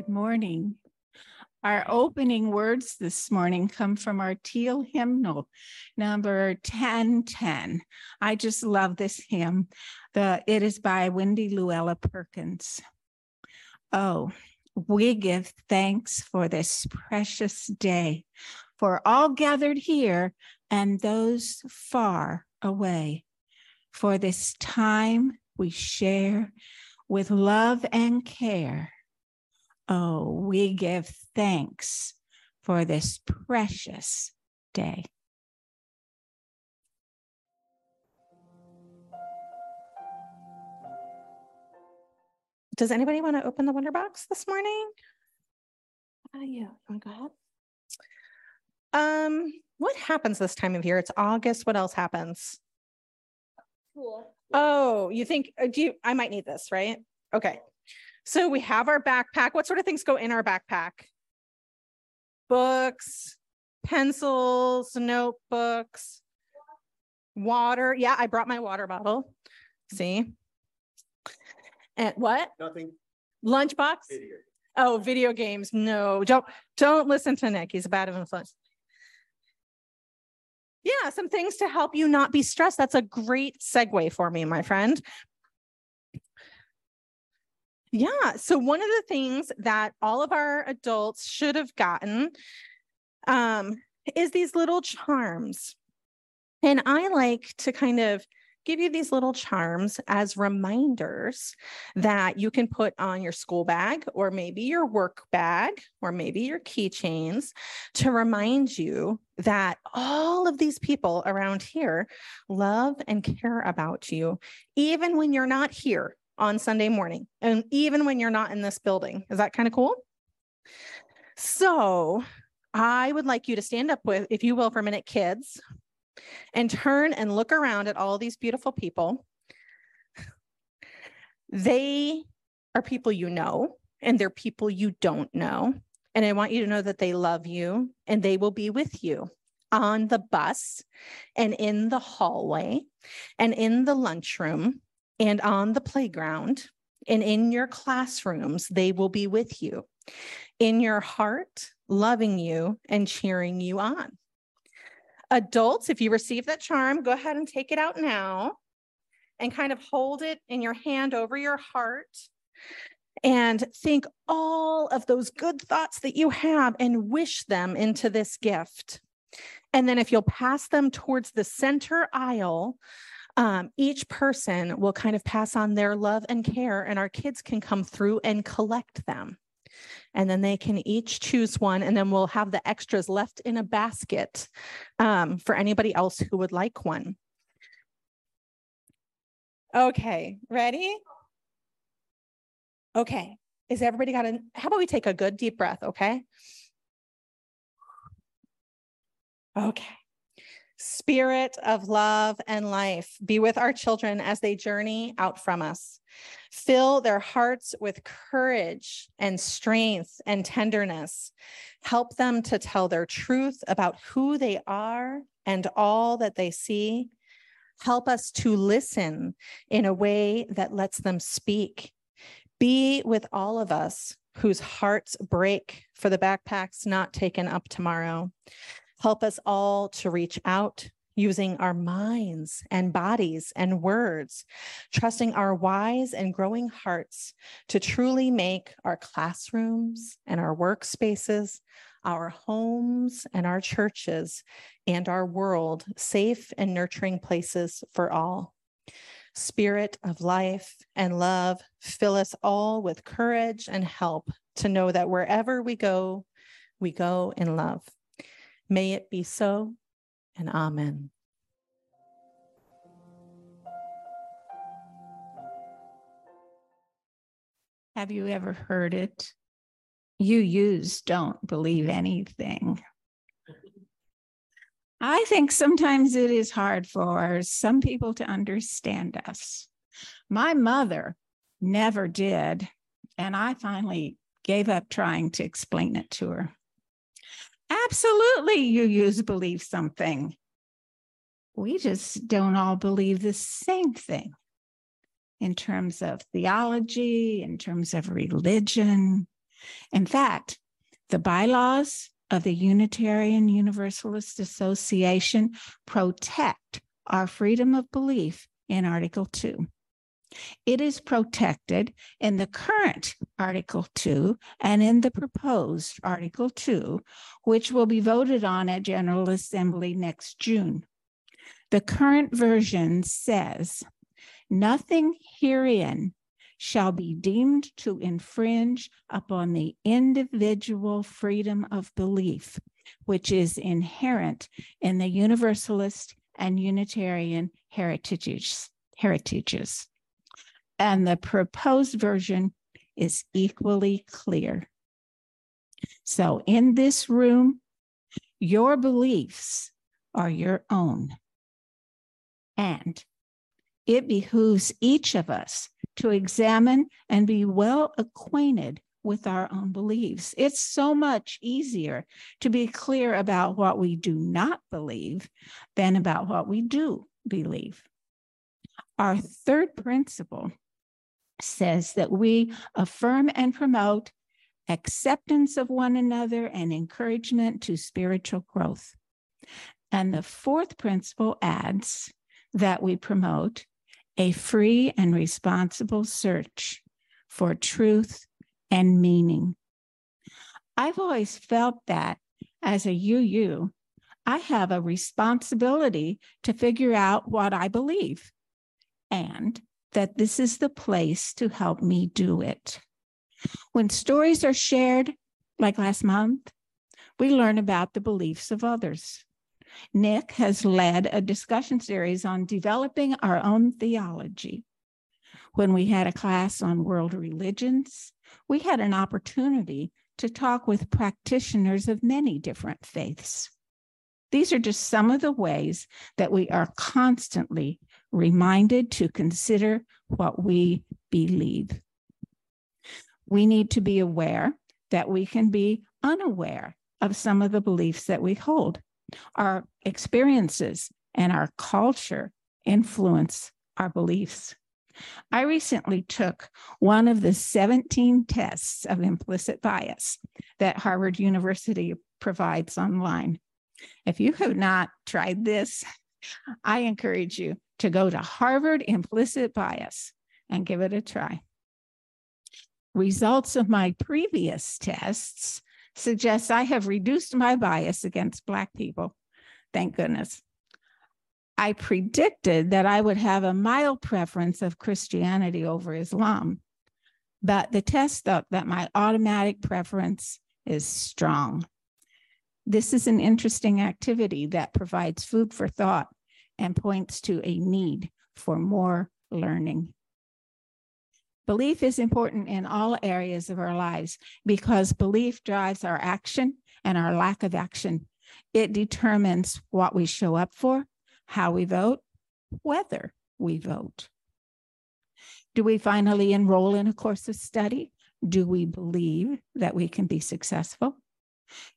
Good morning. Our opening words this morning come from our teal hymnal, number 1010. I just love this hymn. The it is by Wendy Luella Perkins. Oh, we give thanks for this precious day, for all gathered here and those far away, for this time we share with love and care Oh, we give thanks for this precious day. Does anybody want to open the Wonder Box this morning? Uh, yeah, you want to go ahead? Um, what happens this time of year? It's August. What else happens? Cool. Oh, you think? Uh, do you? I might need this, right? Okay. So we have our backpack. What sort of things go in our backpack? Books, pencils, notebooks, water. Yeah, I brought my water bottle. See? And what? Nothing. Lunchbox? Video. Oh, video games. No, don't don't listen to Nic. He's a bad influence. Yeah, some things to help you not be stressed. That's a great segue for me, my friend. Yeah. So one of the things that all of our adults should have gotten um, is these little charms. And I like to kind of give you these little charms as reminders that you can put on your school bag or maybe your work bag or maybe your keychains to remind you that all of these people around here love and care about you, even when you're not here on Sunday morning, and even when you're not in this building. Is that kind of cool? So, I would like you to stand up with, if you will, for a minute, kids, and turn and look around at all these beautiful people. They are people you know, and they're people you don't know. And I want you to know that they love you and they will be with you on the bus and in the hallway and in the lunchroom and on the playground and in your classrooms, they will be with you in your heart, loving you and cheering you on. Adults, if you receive that charm, go ahead and take it out now and kind of hold it in your hand over your heart and think all of those good thoughts that you have and wish them into this gift. And then if you'll pass them towards the center aisle um, each person will kind of pass on their love and care, and our kids can come through and collect them. And then they can each choose one, and then we'll have the extras left in a basket um, for anybody else who would like one. Okay, ready? Okay, is everybody got a, how about we take a good deep breath, okay? Okay. Spirit of love and life, be with our children as they journey out from us. Fill their hearts with courage and strength and tenderness. Help them to tell their truth about who they are and all that they see. Help us to listen in a way that lets them speak. Be with all of us whose hearts break for the backpacks not taken up tomorrow. Help us all to reach out using our minds and bodies and words, trusting our wise and growing hearts to truly make our classrooms and our workspaces, our homes and our churches, and our world safe and nurturing places for all. Spirit of life and love, fill us all with courage and help to know that wherever we go, we go in love. May it be so, and amen. Have you ever heard it? You use don't believe anything. I think sometimes it is hard for some people to understand us. My mother never did, and I finally gave up trying to explain it to her. Absolutely, UUs believe something. We just don't all believe the same thing in terms of theology, in terms of religion. In fact, the bylaws of the Unitarian Universalist Association protect our freedom of belief in Article 2. It is protected in the current Article 2 and in the proposed Article 2, which will be voted on at General Assembly next June. The current version says, Nothing herein shall be deemed to infringe upon the individual freedom of belief, which is inherent in the Universalist and Unitarian heritages. heritages. And the proposed version is equally clear. So, in this room, your beliefs are your own. And it behooves each of us to examine and be well acquainted with our own beliefs. It's so much easier to be clear about what we do not believe than about what we do believe. Our third principle says that we affirm and promote acceptance of one another and encouragement to spiritual growth. And the fourth principle adds that we promote a free and responsible search for truth and meaning. I've always felt that as a UU, I have a responsibility to figure out what I believe and that this is the place to help me do it. When stories are shared, like last month, we learn about the beliefs of others. Nic has led a discussion series on developing our own theology. When we had a class on world religions, we had an opportunity to talk with practitioners of many different faiths. These are just some of the ways that we are constantly reminded to consider what we believe. We need to be aware that we can be unaware of some of the beliefs that we hold. Our experiences and our culture influence our beliefs. I recently took one of the 17 tests of implicit bias that Harvard University provides online. If you have not tried this, I encourage you to go to Harvard Implicit Bias and give it a try. Results of my previous tests suggests I have reduced my bias against Black people. Thank goodness. I predicted that I would have a mild preference of Christianity over Islam, but the test thought that my automatic preference is strong. This is an interesting activity that provides food for thought and points to a need for more learning. Belief is important in all areas of our lives because belief drives our action and our lack of action. It determines what we show up for, how we vote, whether we vote. Do we finally enroll in a course of study? Do we believe that we can be successful?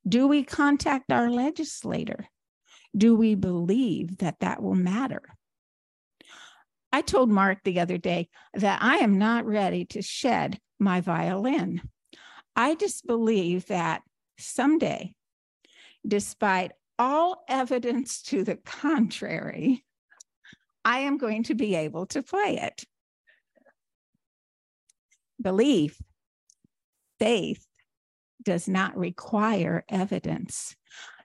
Do we contact our legislator? Do we believe that that will matter? I told Mark the other day that I am not ready to shed my violin. I just believe that someday, despite all evidence to the contrary, I am going to be able to play it. Belief, faith does not require evidence.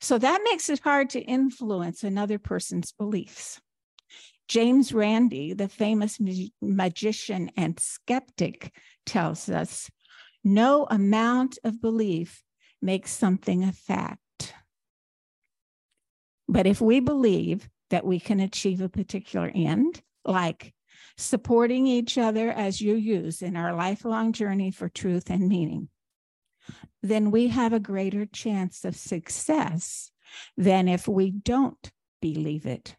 So that makes it hard to influence another person's beliefs. James Randi, the famous magician and skeptic, tells us no amount of belief makes something a fact. But if we believe that we can achieve a particular end, like supporting each other as UUs in our lifelong journey for truth and meaning, then we have a greater chance of success than if we don't believe it.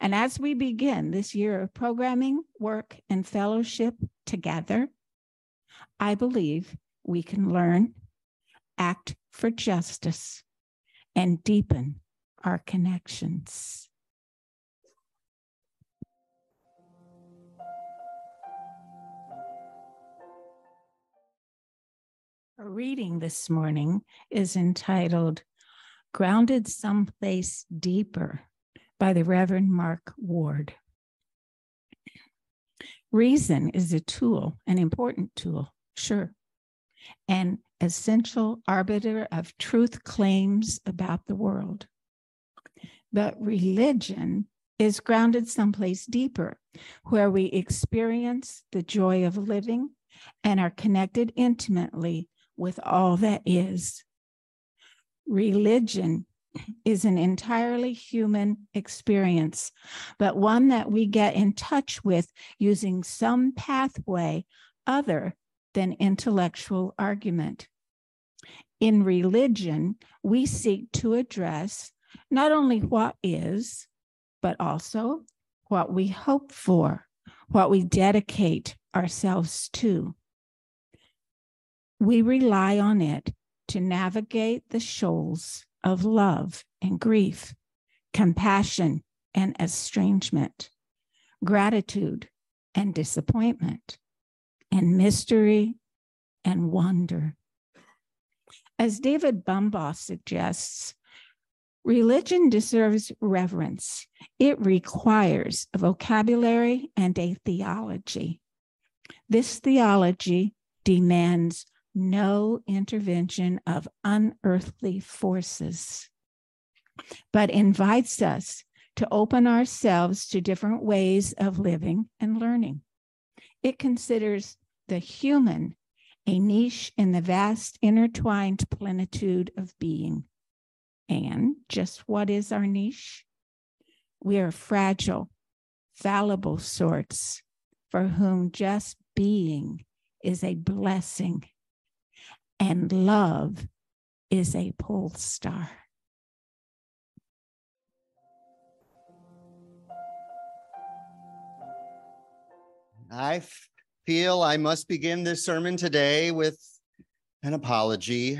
And as we begin this year of programming, work, and fellowship together, I believe we can learn, act for justice, and deepen our connections. Our reading this morning is entitled Grounded Someplace Deeper by the Reverend Mark Ward. Reason is a tool, an important tool, sure, an essential arbiter of truth claims about the world. But religion is grounded someplace deeper, where we experience the joy of living and are connected intimately with all that is. Religion is an entirely human experience, but one that we get in touch with using some pathway other than intellectual argument. In religion, we seek to address not only what is, but also what we hope for, what we dedicate ourselves to. We rely on it to navigate the shoals of love and grief, compassion and estrangement, gratitude and disappointment, and mystery and wonder. As David Bumbaugh suggests, religion deserves reverence. It requires a vocabulary and a theology. This theology demands no intervention of unearthly forces, but invites us to open ourselves to different ways of living and learning. It considers the human a niche in the vast intertwined plenitude of being. And just what is our niche? We are fragile, fallible sorts for whom just being is a blessing and love is a pole star. I feel I must begin this sermon today with an apology.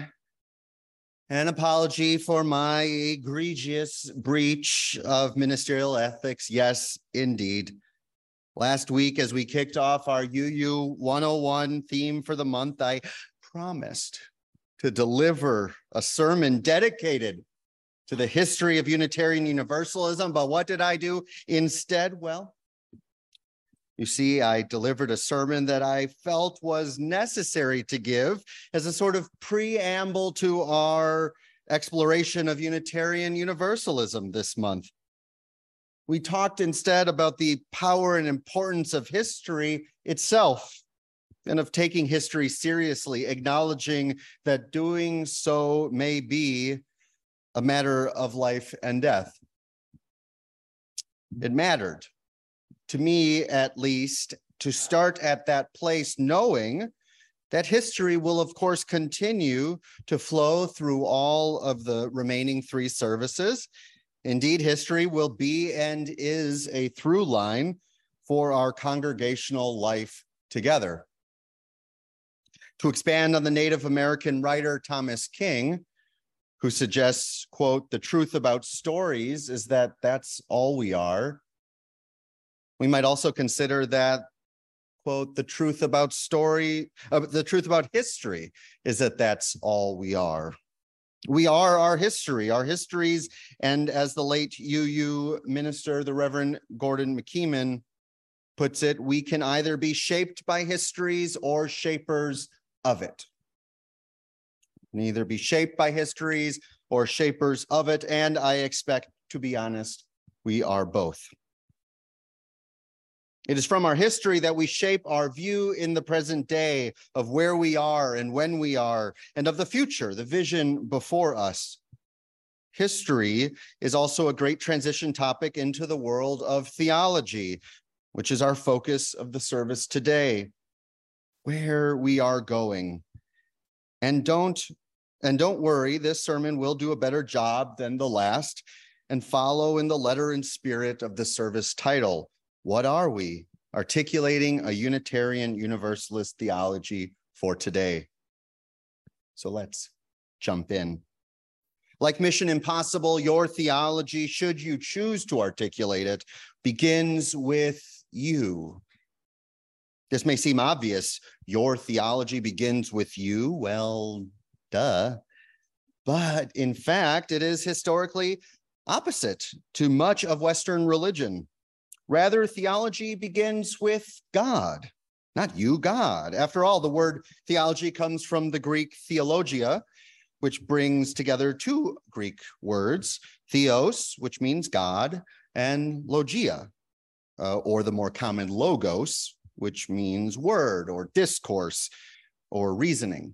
An apology for my egregious breach of ministerial ethics. Yes, indeed. Last week, as we kicked off our UU 101 theme for the month, I promised to deliver a sermon dedicated to the history of Unitarian Universalism. But what did I do instead? Well, you see, I delivered a sermon that I felt was necessary to give as a sort of preamble to our exploration of Unitarian Universalism this month. We talked instead about the power and importance of history itself and of taking history seriously, acknowledging that doing so may be a matter of life and death. It mattered, to me at least, to start at that place knowing that history will, of course, continue to flow through all of the remaining three services. Indeed, history will be and is a through line for our congregational life together. To expand on the Native American writer Thomas King, who suggests, quote, the truth about stories is that that's all we are. We might also consider that, quote, the truth about story, uh, the truth about history is that that's all we are. We are our history, our histories, and as the late UU minister, the Reverend Gordon McKeeman puts it, we can either be shaped by histories or shapers of it. Neither be shaped by histories or shapers of it. And I expect, to be honest, we are both. It is from our history that we shape our view in the present day of where we are and when we are, and of the future, the vision before us. History is also a great transition topic into the world of theology, which is our focus of the service today where we are going. And don't and don't worry, this sermon will do a better job than the last and follow in the letter and spirit of the service title. What are we? Articulating a Unitarian Universalist theology for today. So let's jump in. Like Mission Impossible, your theology, should you choose to articulate it, begins with you This may seem obvious. Your theology begins with you. Well, duh. But in fact, it is historically opposite to much of Western religion. Rather, theology begins with God, not you, God. After all, the word theology comes from the Greek theologia, which brings together two Greek words theos, which means God, and logia, uh, or the more common logos, which means word or discourse or reasoning.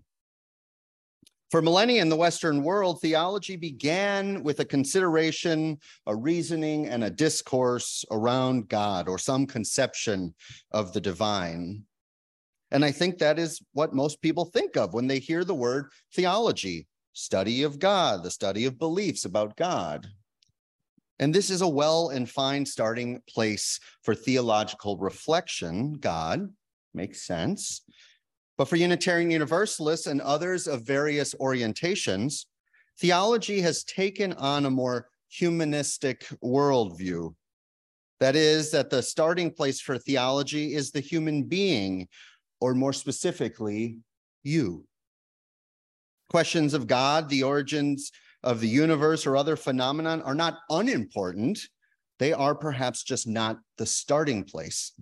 For millennia in the Western world, theology began with a consideration, a reasoning, and a discourse around God or some conception of the divine. And I think that is what most people think of when they hear the word theology study of God, the study of beliefs about God. And this is a well and fine starting place for theological reflection. God makes sense. But for Unitarian Universalists and others of various orientations, theology has taken on a more humanistic worldview. That is, that the starting place for theology is the human being, or more specifically, you. Questions of God, the origins of the universe, or other phenomenon are not unimportant. They are perhaps just not the starting place.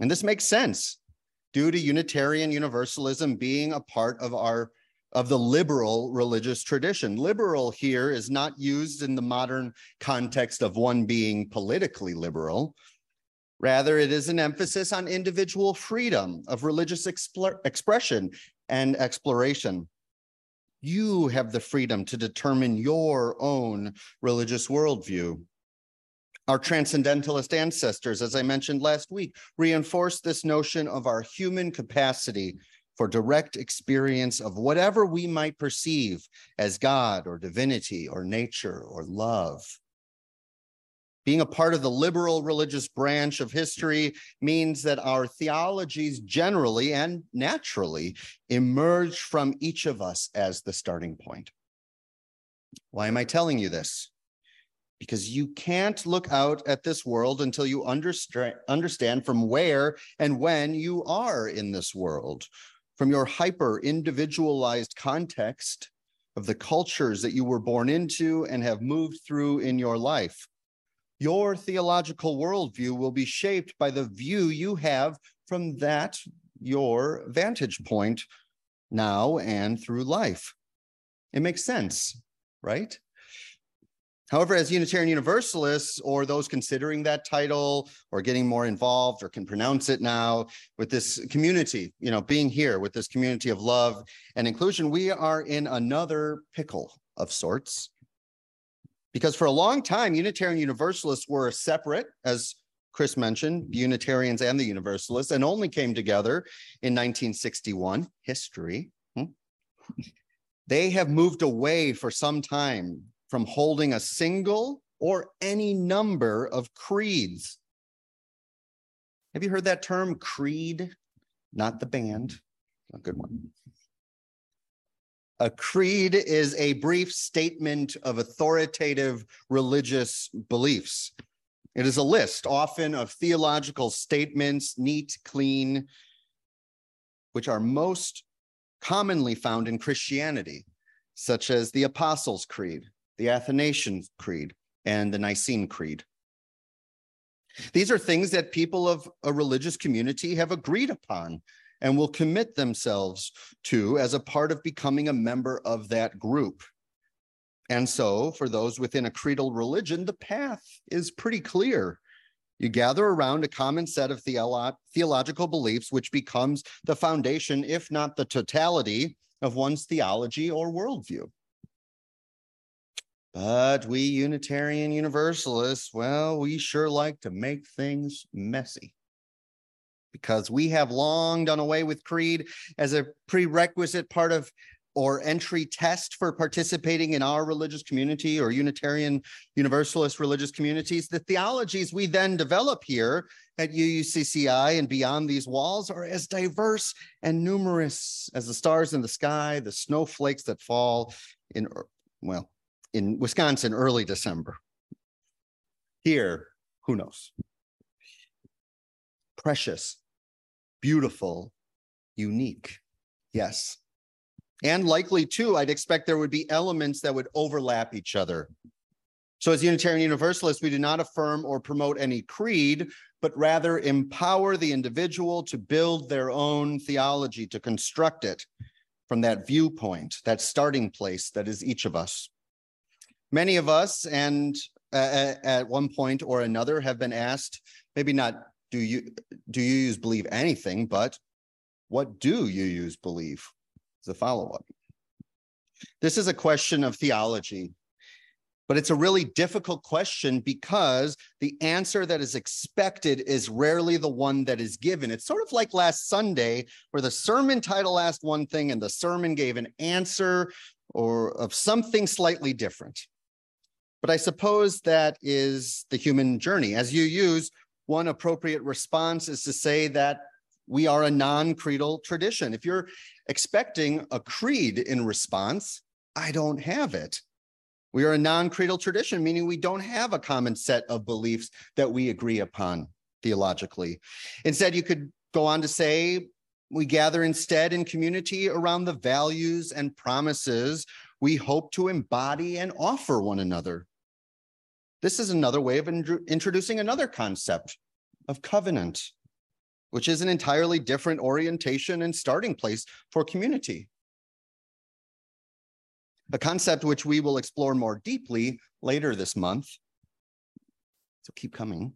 And this makes sense due to Unitarian Universalism being a part of our of the liberal religious tradition. Liberal here is not used in the modern context of one being politically liberal. Rather, it is an emphasis on individual freedom of religious expression and exploration. You have the freedom to determine your own religious worldview. Our transcendentalist ancestors, as I mentioned last week, reinforced this notion of our human capacity for direct experience of whatever we might perceive as God or divinity or nature or love. Being a part of the liberal religious branch of history means that our theologies generally and naturally emerge from each of us as the starting point. Why am I telling you this? because you can't look out at this world until you understand from where and when you are in this world from your hyper individualized context of the cultures that you were born into and have moved through in your life your theological worldview will be shaped by the view you have from that your vantage point now and through life it makes sense right However, as Unitarian Universalists or those considering that title or getting more involved or can pronounce it now with this community, you know, being here with this community of love and inclusion, we are in another pickle of sorts. Because for a long time, Unitarian Universalists were separate, as Chris mentioned, the Unitarians and the Universalists, and only came together in 1961. History. Hmm? They have moved away for some time from holding a single or any number of creeds. Have you heard that term, creed? Not the band, a good one. A creed is a brief statement of authoritative religious beliefs. It is a list, often of theological statements, neat, clean, which are most commonly found in Christianity, such as the Apostles' Creed, the Athanasian Creed, and the Nicene Creed. These are things that people of a religious community have agreed upon and will commit themselves to as a part of becoming a member of that group. And so, for those within a creedal religion, the path is pretty clear. You gather around a common set of theolo- theological beliefs, which becomes the foundation, if not the totality, of one's theology or worldview. But we Unitarian Universalists, well, we sure like to make things messy because we have long done away with creed as a prerequisite part of or entry test for participating in our religious community or Unitarian Universalist religious communities. The theologies we then develop here at UUCCI and beyond these walls are as diverse and numerous as the stars in the sky, the snowflakes that fall in, well, in Wisconsin early December. Here, who knows? Precious beautiful, unique. Yes. And likely too, I'd expect there would be elements that would overlap each other. So as Unitarian Universalists, we do not affirm or promote any creed, but rather empower the individual to build their own theology, to construct it from that viewpoint, that starting place that is each of us. Many of us, and uh, at one point or another, have been asked, maybe not do you do you use believe anything, but what do UUs believe? As a follow-up. This is a question of theology but it's a really difficult question because the answer that is expected is rarely the one that is given. It's sort of like last Sunday, where the sermon title asked one thing and the sermon gave an answer or of something slightly different. But I suppose that is the human journey. As UUs, one appropriate response is to say that we are a non creedal tradition. If you're expecting a creed in response, I don't have it. We are a non creedal tradition, meaning we don't have a common set of beliefs that we agree upon theologically. Instead, you could go on to say, we gather instead in community around the values and promises we hope to embody and offer one another. This is another way of introducing another concept of covenant, which is an entirely different orientation and starting place for community a concept which we will explore more deeply later this month. So keep coming.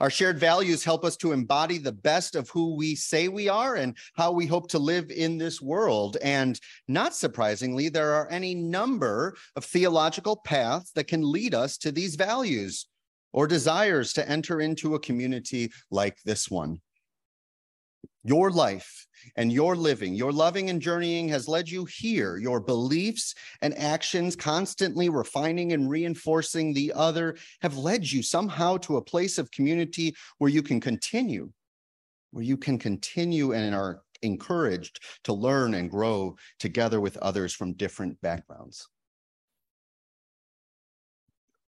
Our shared values help us to embody the best of who we say we are and how we hope to live in this world. And not surprisingly, there are any number of theological paths that can lead us to these values or desires to enter into a community like this one. Your life and your living, your loving and journeying has led you here. Your beliefs and actions, constantly refining and reinforcing the other, have led you somehow to a place of community where you can continue, where you can continue and are encouraged to learn and grow together with others from different backgrounds.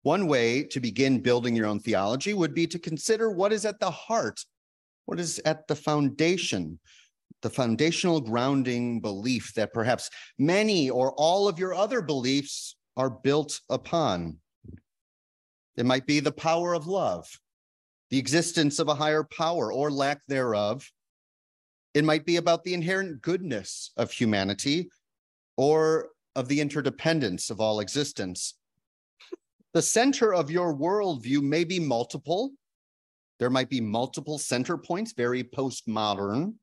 One way to begin building your own theology would be to consider what is at the heart what is at the foundation, the foundational grounding belief that perhaps many or all of your other beliefs are built upon? It might be the power of love, the existence of a higher power or lack thereof. It might be about the inherent goodness of humanity or of the interdependence of all existence. The center of your worldview may be multiple there might be multiple center points, very postmodern,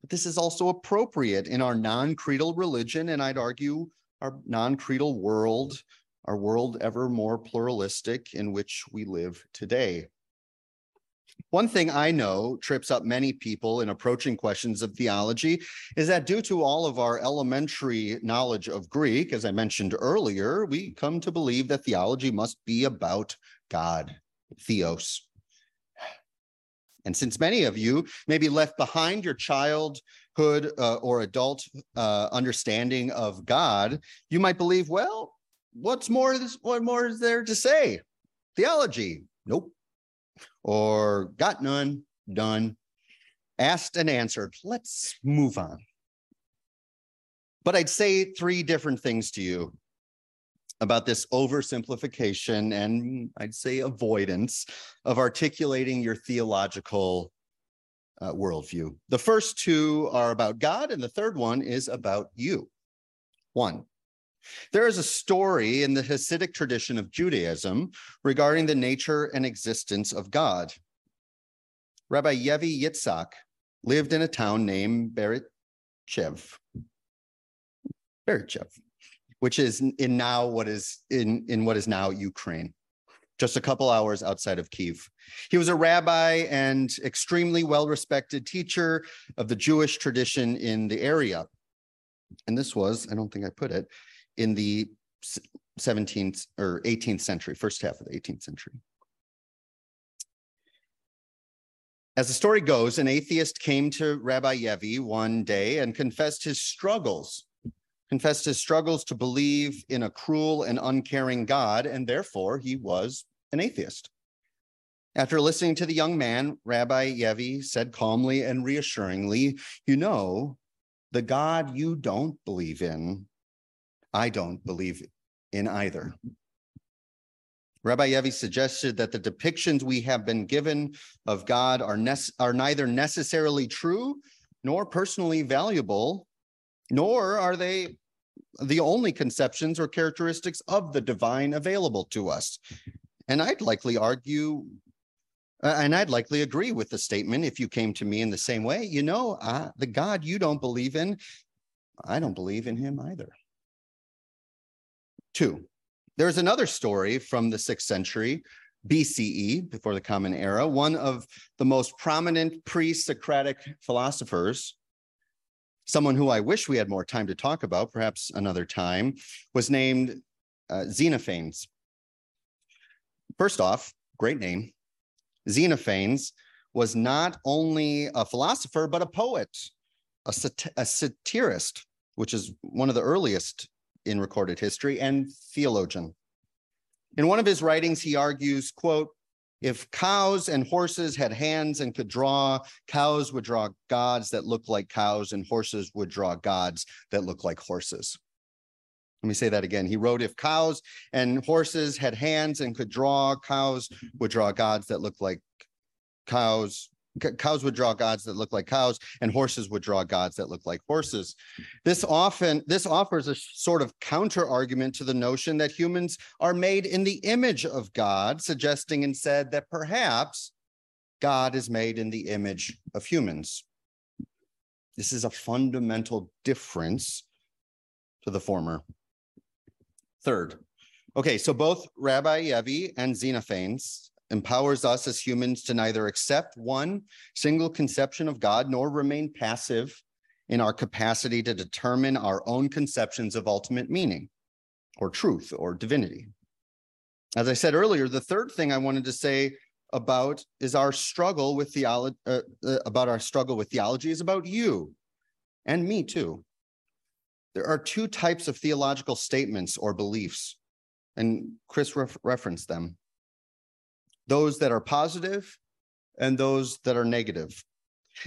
but this is also appropriate in our non creedal religion, and I'd argue our non creedal world, our world ever more pluralistic in which we live today. One thing I know trips up many people in approaching questions of theology is that due to all of our elementary knowledge of Greek, as I mentioned earlier, we come to believe that theology must be about God, theos. And since many of you maybe left behind your childhood uh, or adult uh, understanding of God, you might believe, well, what's more? This, what more is there to say? Theology, nope. Or got none, done. Asked and answered. Let's move on. But I'd say three different things to you about this oversimplification and I'd say avoidance of articulating your theological uh, worldview. The first two are about God, and the third one is about you. One, there is a story in the Hasidic tradition of Judaism regarding the nature and existence of God. Rabbi Levi Yitzhak lived in a town named Beritchev. Beritchev which is in now what is in, in what is now Ukraine, just a couple hours outside of Kiev. He was a rabbi and extremely well-respected teacher of the Jewish tradition in the area. And this was, I don't think I put it, in the 17th or 18th century, first half of the 18th century. As the story goes, an atheist came to Rabbi Levi one day and confessed his struggles confessed his struggles to believe in a cruel and uncaring God, and therefore he was an atheist. After listening to the young man, Rabbi Levi said calmly and reassuringly, You know, the God you don't believe in, I don't believe in either. Rabbi Levi suggested that the depictions we have been given of God are, are neither necessarily true nor personally valuable, nor are they the only conceptions or characteristics of the divine available to us. And I'd likely argue, uh, and I'd likely agree with the statement if you came to me in the same way. You know, uh, the God you don't believe in, I don't believe in him either. Two, there's another story from the sixth century BCE, before the Common Era, one of the most prominent pre Socratic philosophers someone who I wish we had more time to talk about, perhaps another time, was named uh, Xenophanes. First off, great name. Xenophanes was not only a philosopher, but a poet, a, sat- a satirist, which is one of the earliest in recorded history, and theologian. In one of his writings, he argues, quote, if cows and horses had hands and could draw, cows would draw gods that look like cows, and horses would draw gods that look like horses. Let me say that again. He wrote, if cows and horses had hands and could draw, cows would draw gods that look like cows, cows would draw gods that look like cows and horses would draw gods that look like horses. This often this offers a sort of counter argument to the notion that humans are made in the image of god suggesting instead that perhaps god is made in the image of humans. This is a fundamental difference to the former. Third okay so both rabbi levi and xenophanes empowers us as humans to neither accept one single conception of God nor remain passive in our capacity to determine our own conceptions of ultimate meaning or truth or divinity. As I said earlier, the third thing I wanted to say about is our struggle with theology, uh, uh, about our struggle with theology is about you and me too. There are two types of theological statements or beliefs, and Chris ref referenced them those that are positive and those that are negative.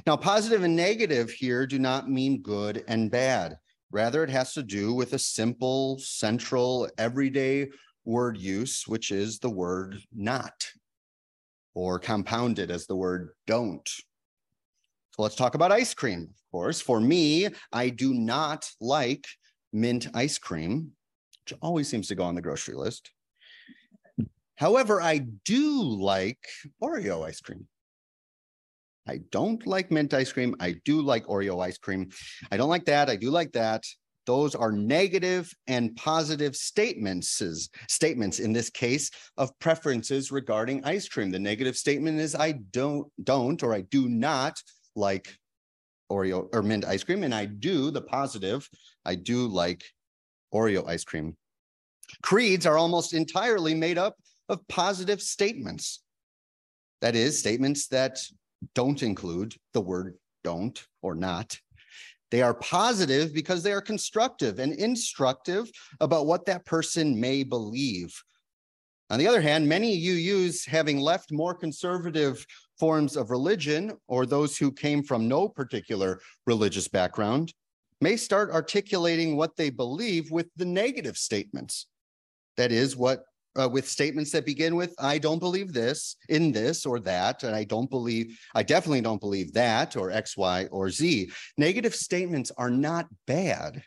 Now, positive and negative here do not mean good and bad. Rather, it has to do with a simple, central, everyday word use, which is the word not, or compounded as the word don't. So let's talk about ice cream. Of course, for me, I do not like mint ice cream, which always seems to go on the grocery list. However, I do like Oreo ice cream. I don't like mint ice cream. I do like Oreo ice cream. I don't like that. I do like that. Those are negative and positive statements, statements in this case of preferences regarding ice cream. The negative statement is I don't, don't, or I do not like Oreo or mint ice cream. And I do the positive, I do like Oreo ice cream. Creeds are almost entirely made up of positive statements. That is, statements that don't include the word don't or not. They are positive because they are constructive and instructive about what that person may believe. On the other hand, many UUs having left more conservative forms of religion or those who came from no particular religious background may start articulating what they believe with the negative statements. That is, what uh, with statements that begin with i don't believe this in this or that and i don't believe i definitely don't believe that or x y or z. Negative statements are not bad.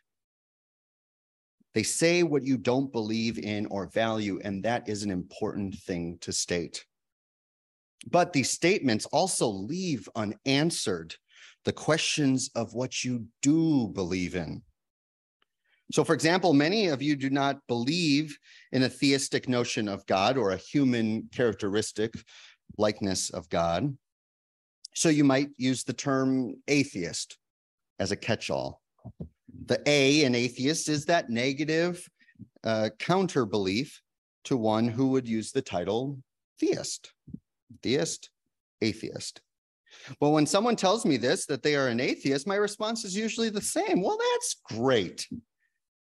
They say what you don't believe in or value and that is an important thing to state. But these statements also leave unanswered the questions of what you do believe in so, for example, many of you do not believe in a theistic notion of God or a human characteristic likeness of God. So, you might use the term atheist as a catch all. The A in atheist is that negative uh, counter belief to one who would use the title theist, theist, atheist. Well, when someone tells me this, that they are an atheist, my response is usually the same. Well, that's great.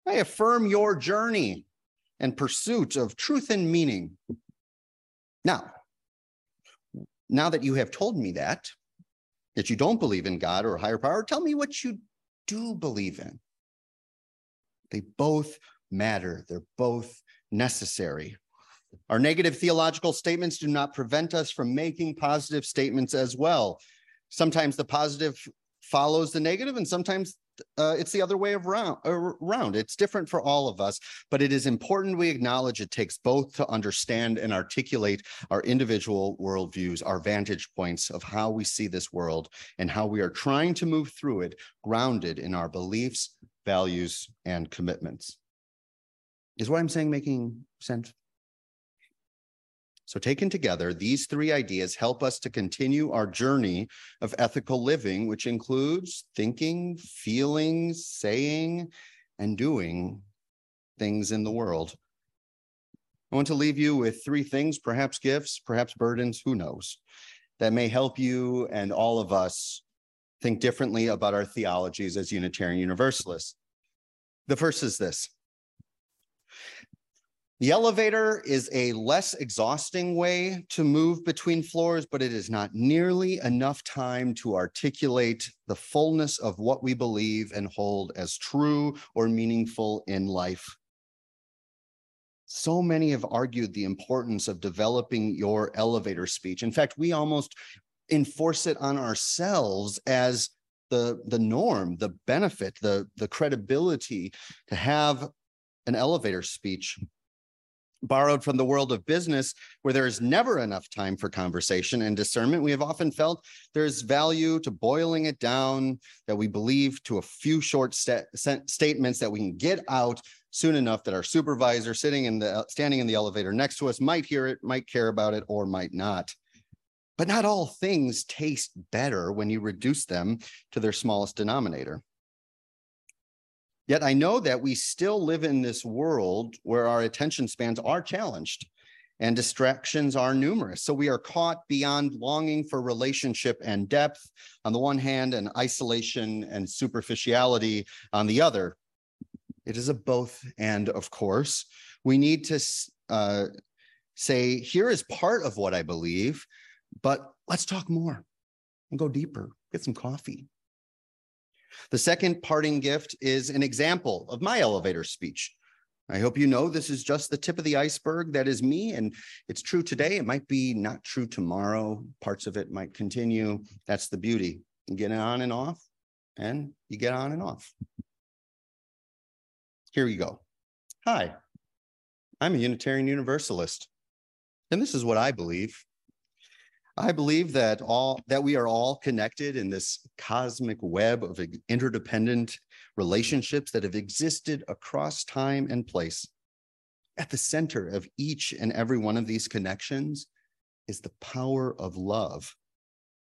I affirm your journey and pursuit of truth and meaning. Now, now that you have told me that, that you don't believe in God or a higher power, tell me what you do believe in. They both matter, they're both necessary. Our negative theological statements do not prevent us from making positive statements as well. Sometimes the positive follows the negative, and sometimes uh, it's the other way around, around. It's different for all of us, but it is important we acknowledge it takes both to understand and articulate our individual worldviews, our vantage points of how we see this world and how we are trying to move through it, grounded in our beliefs, values, and commitments. Is what I'm saying making sense? So, taken together, these three ideas help us to continue our journey of ethical living, which includes thinking, feeling, saying, and doing things in the world. I want to leave you with three things, perhaps gifts, perhaps burdens, who knows, that may help you and all of us think differently about our theologies as Unitarian Universalists. The first is this the elevator is a less exhausting way to move between floors, but it is not nearly enough time to articulate the fullness of what we believe and hold as true or meaningful in life. So many have argued the importance of developing your elevator speech. In fact, we almost enforce it on ourselves as the, the norm, the benefit, the, the credibility to have an elevator speech borrowed from the world of business, where there is never enough time for conversation and discernment, we have often felt there's value to boiling it down, that we believe to a few short st- statements that we can get out soon enough that our supervisor sitting in the standing in the elevator next to us might hear it, might care about it, or might not. But not all things taste better when you reduce them to their smallest denominator. Yet I know that we still live in this world where our attention spans are challenged and distractions are numerous. So we are caught beyond longing for relationship and depth on the one hand, and isolation and superficiality on the other. It is a both and, of course. We need to uh, say, here is part of what I believe, but let's talk more and go deeper, get some coffee. The second parting gift is an example of my elevator speech. I hope you know this is just the tip of the iceberg. That is me, and it's true today. It might be not true tomorrow. Parts of it might continue. That's the beauty. You get on and off, and you get on and off. Here we go. Hi, I'm a Unitarian Universalist, and this is what I believe. I believe that all that we are all connected in this cosmic web of interdependent relationships that have existed across time and place. At the center of each and every one of these connections is the power of love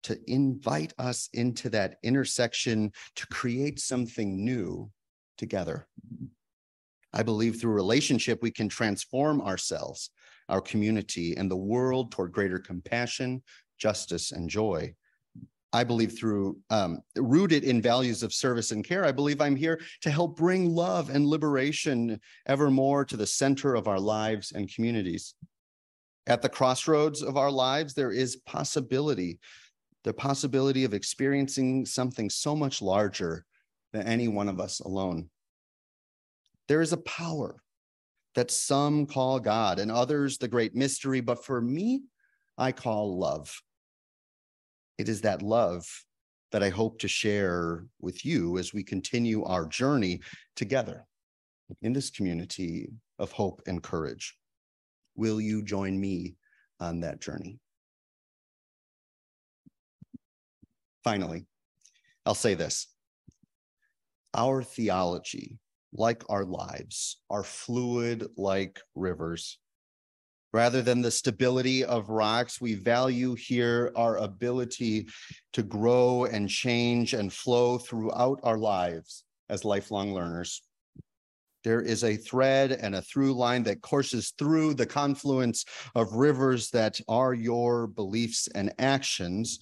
to invite us into that intersection to create something new together. I believe through relationship, we can transform ourselves our community and the world toward greater compassion, justice, and joy. I believe through um, rooted in values of service and care, I believe I'm here to help bring love and liberation evermore to the center of our lives and communities. At the crossroads of our lives, there is possibility, the possibility of experiencing something so much larger than any one of us alone. There is a power that some call God and others the great mystery, but for me, I call love. It is that love that I hope to share with you as we continue our journey together in this community of hope and courage. Will you join me on that journey? Finally, I'll say this our theology like our lives, are fluid like rivers. Rather than the stability of rocks, we value here our ability to grow and change and flow throughout our lives as lifelong learners. There is a thread and a through line that courses through the confluence of rivers that are your beliefs and actions.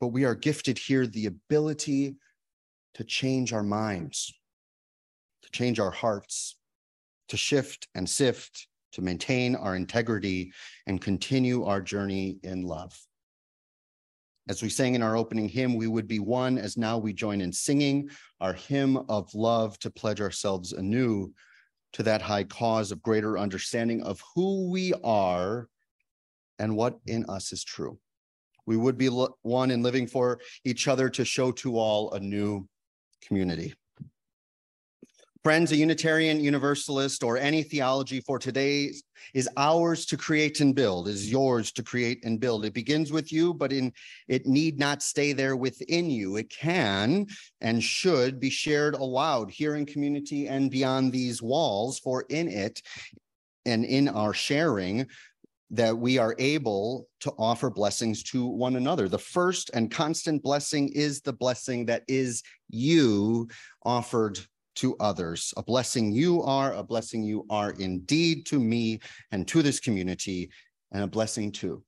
But we are gifted here the ability to change our minds, to change our hearts, to shift and sift, to maintain our integrity and continue our journey in love. As we sang in our opening hymn, we would be one as now we join in singing our hymn of love to pledge ourselves anew to that high cause of greater understanding of who we are and what in us is true. We would be one in living for each other to show to all a new community. Friends, a Unitarian Universalist or any theology for today is ours to create and build, is yours to create and build. It begins with you, but in it need not stay there within you. It can and should be shared aloud here in community and beyond these walls, for in it and in our sharing, that we are able to offer blessings to one another. The first and constant blessing is the blessing that is you offered to others. A blessing you are, a blessing you are indeed to me and to this community, and a blessing too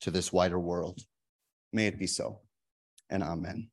to this wider world. May it be so, and amen.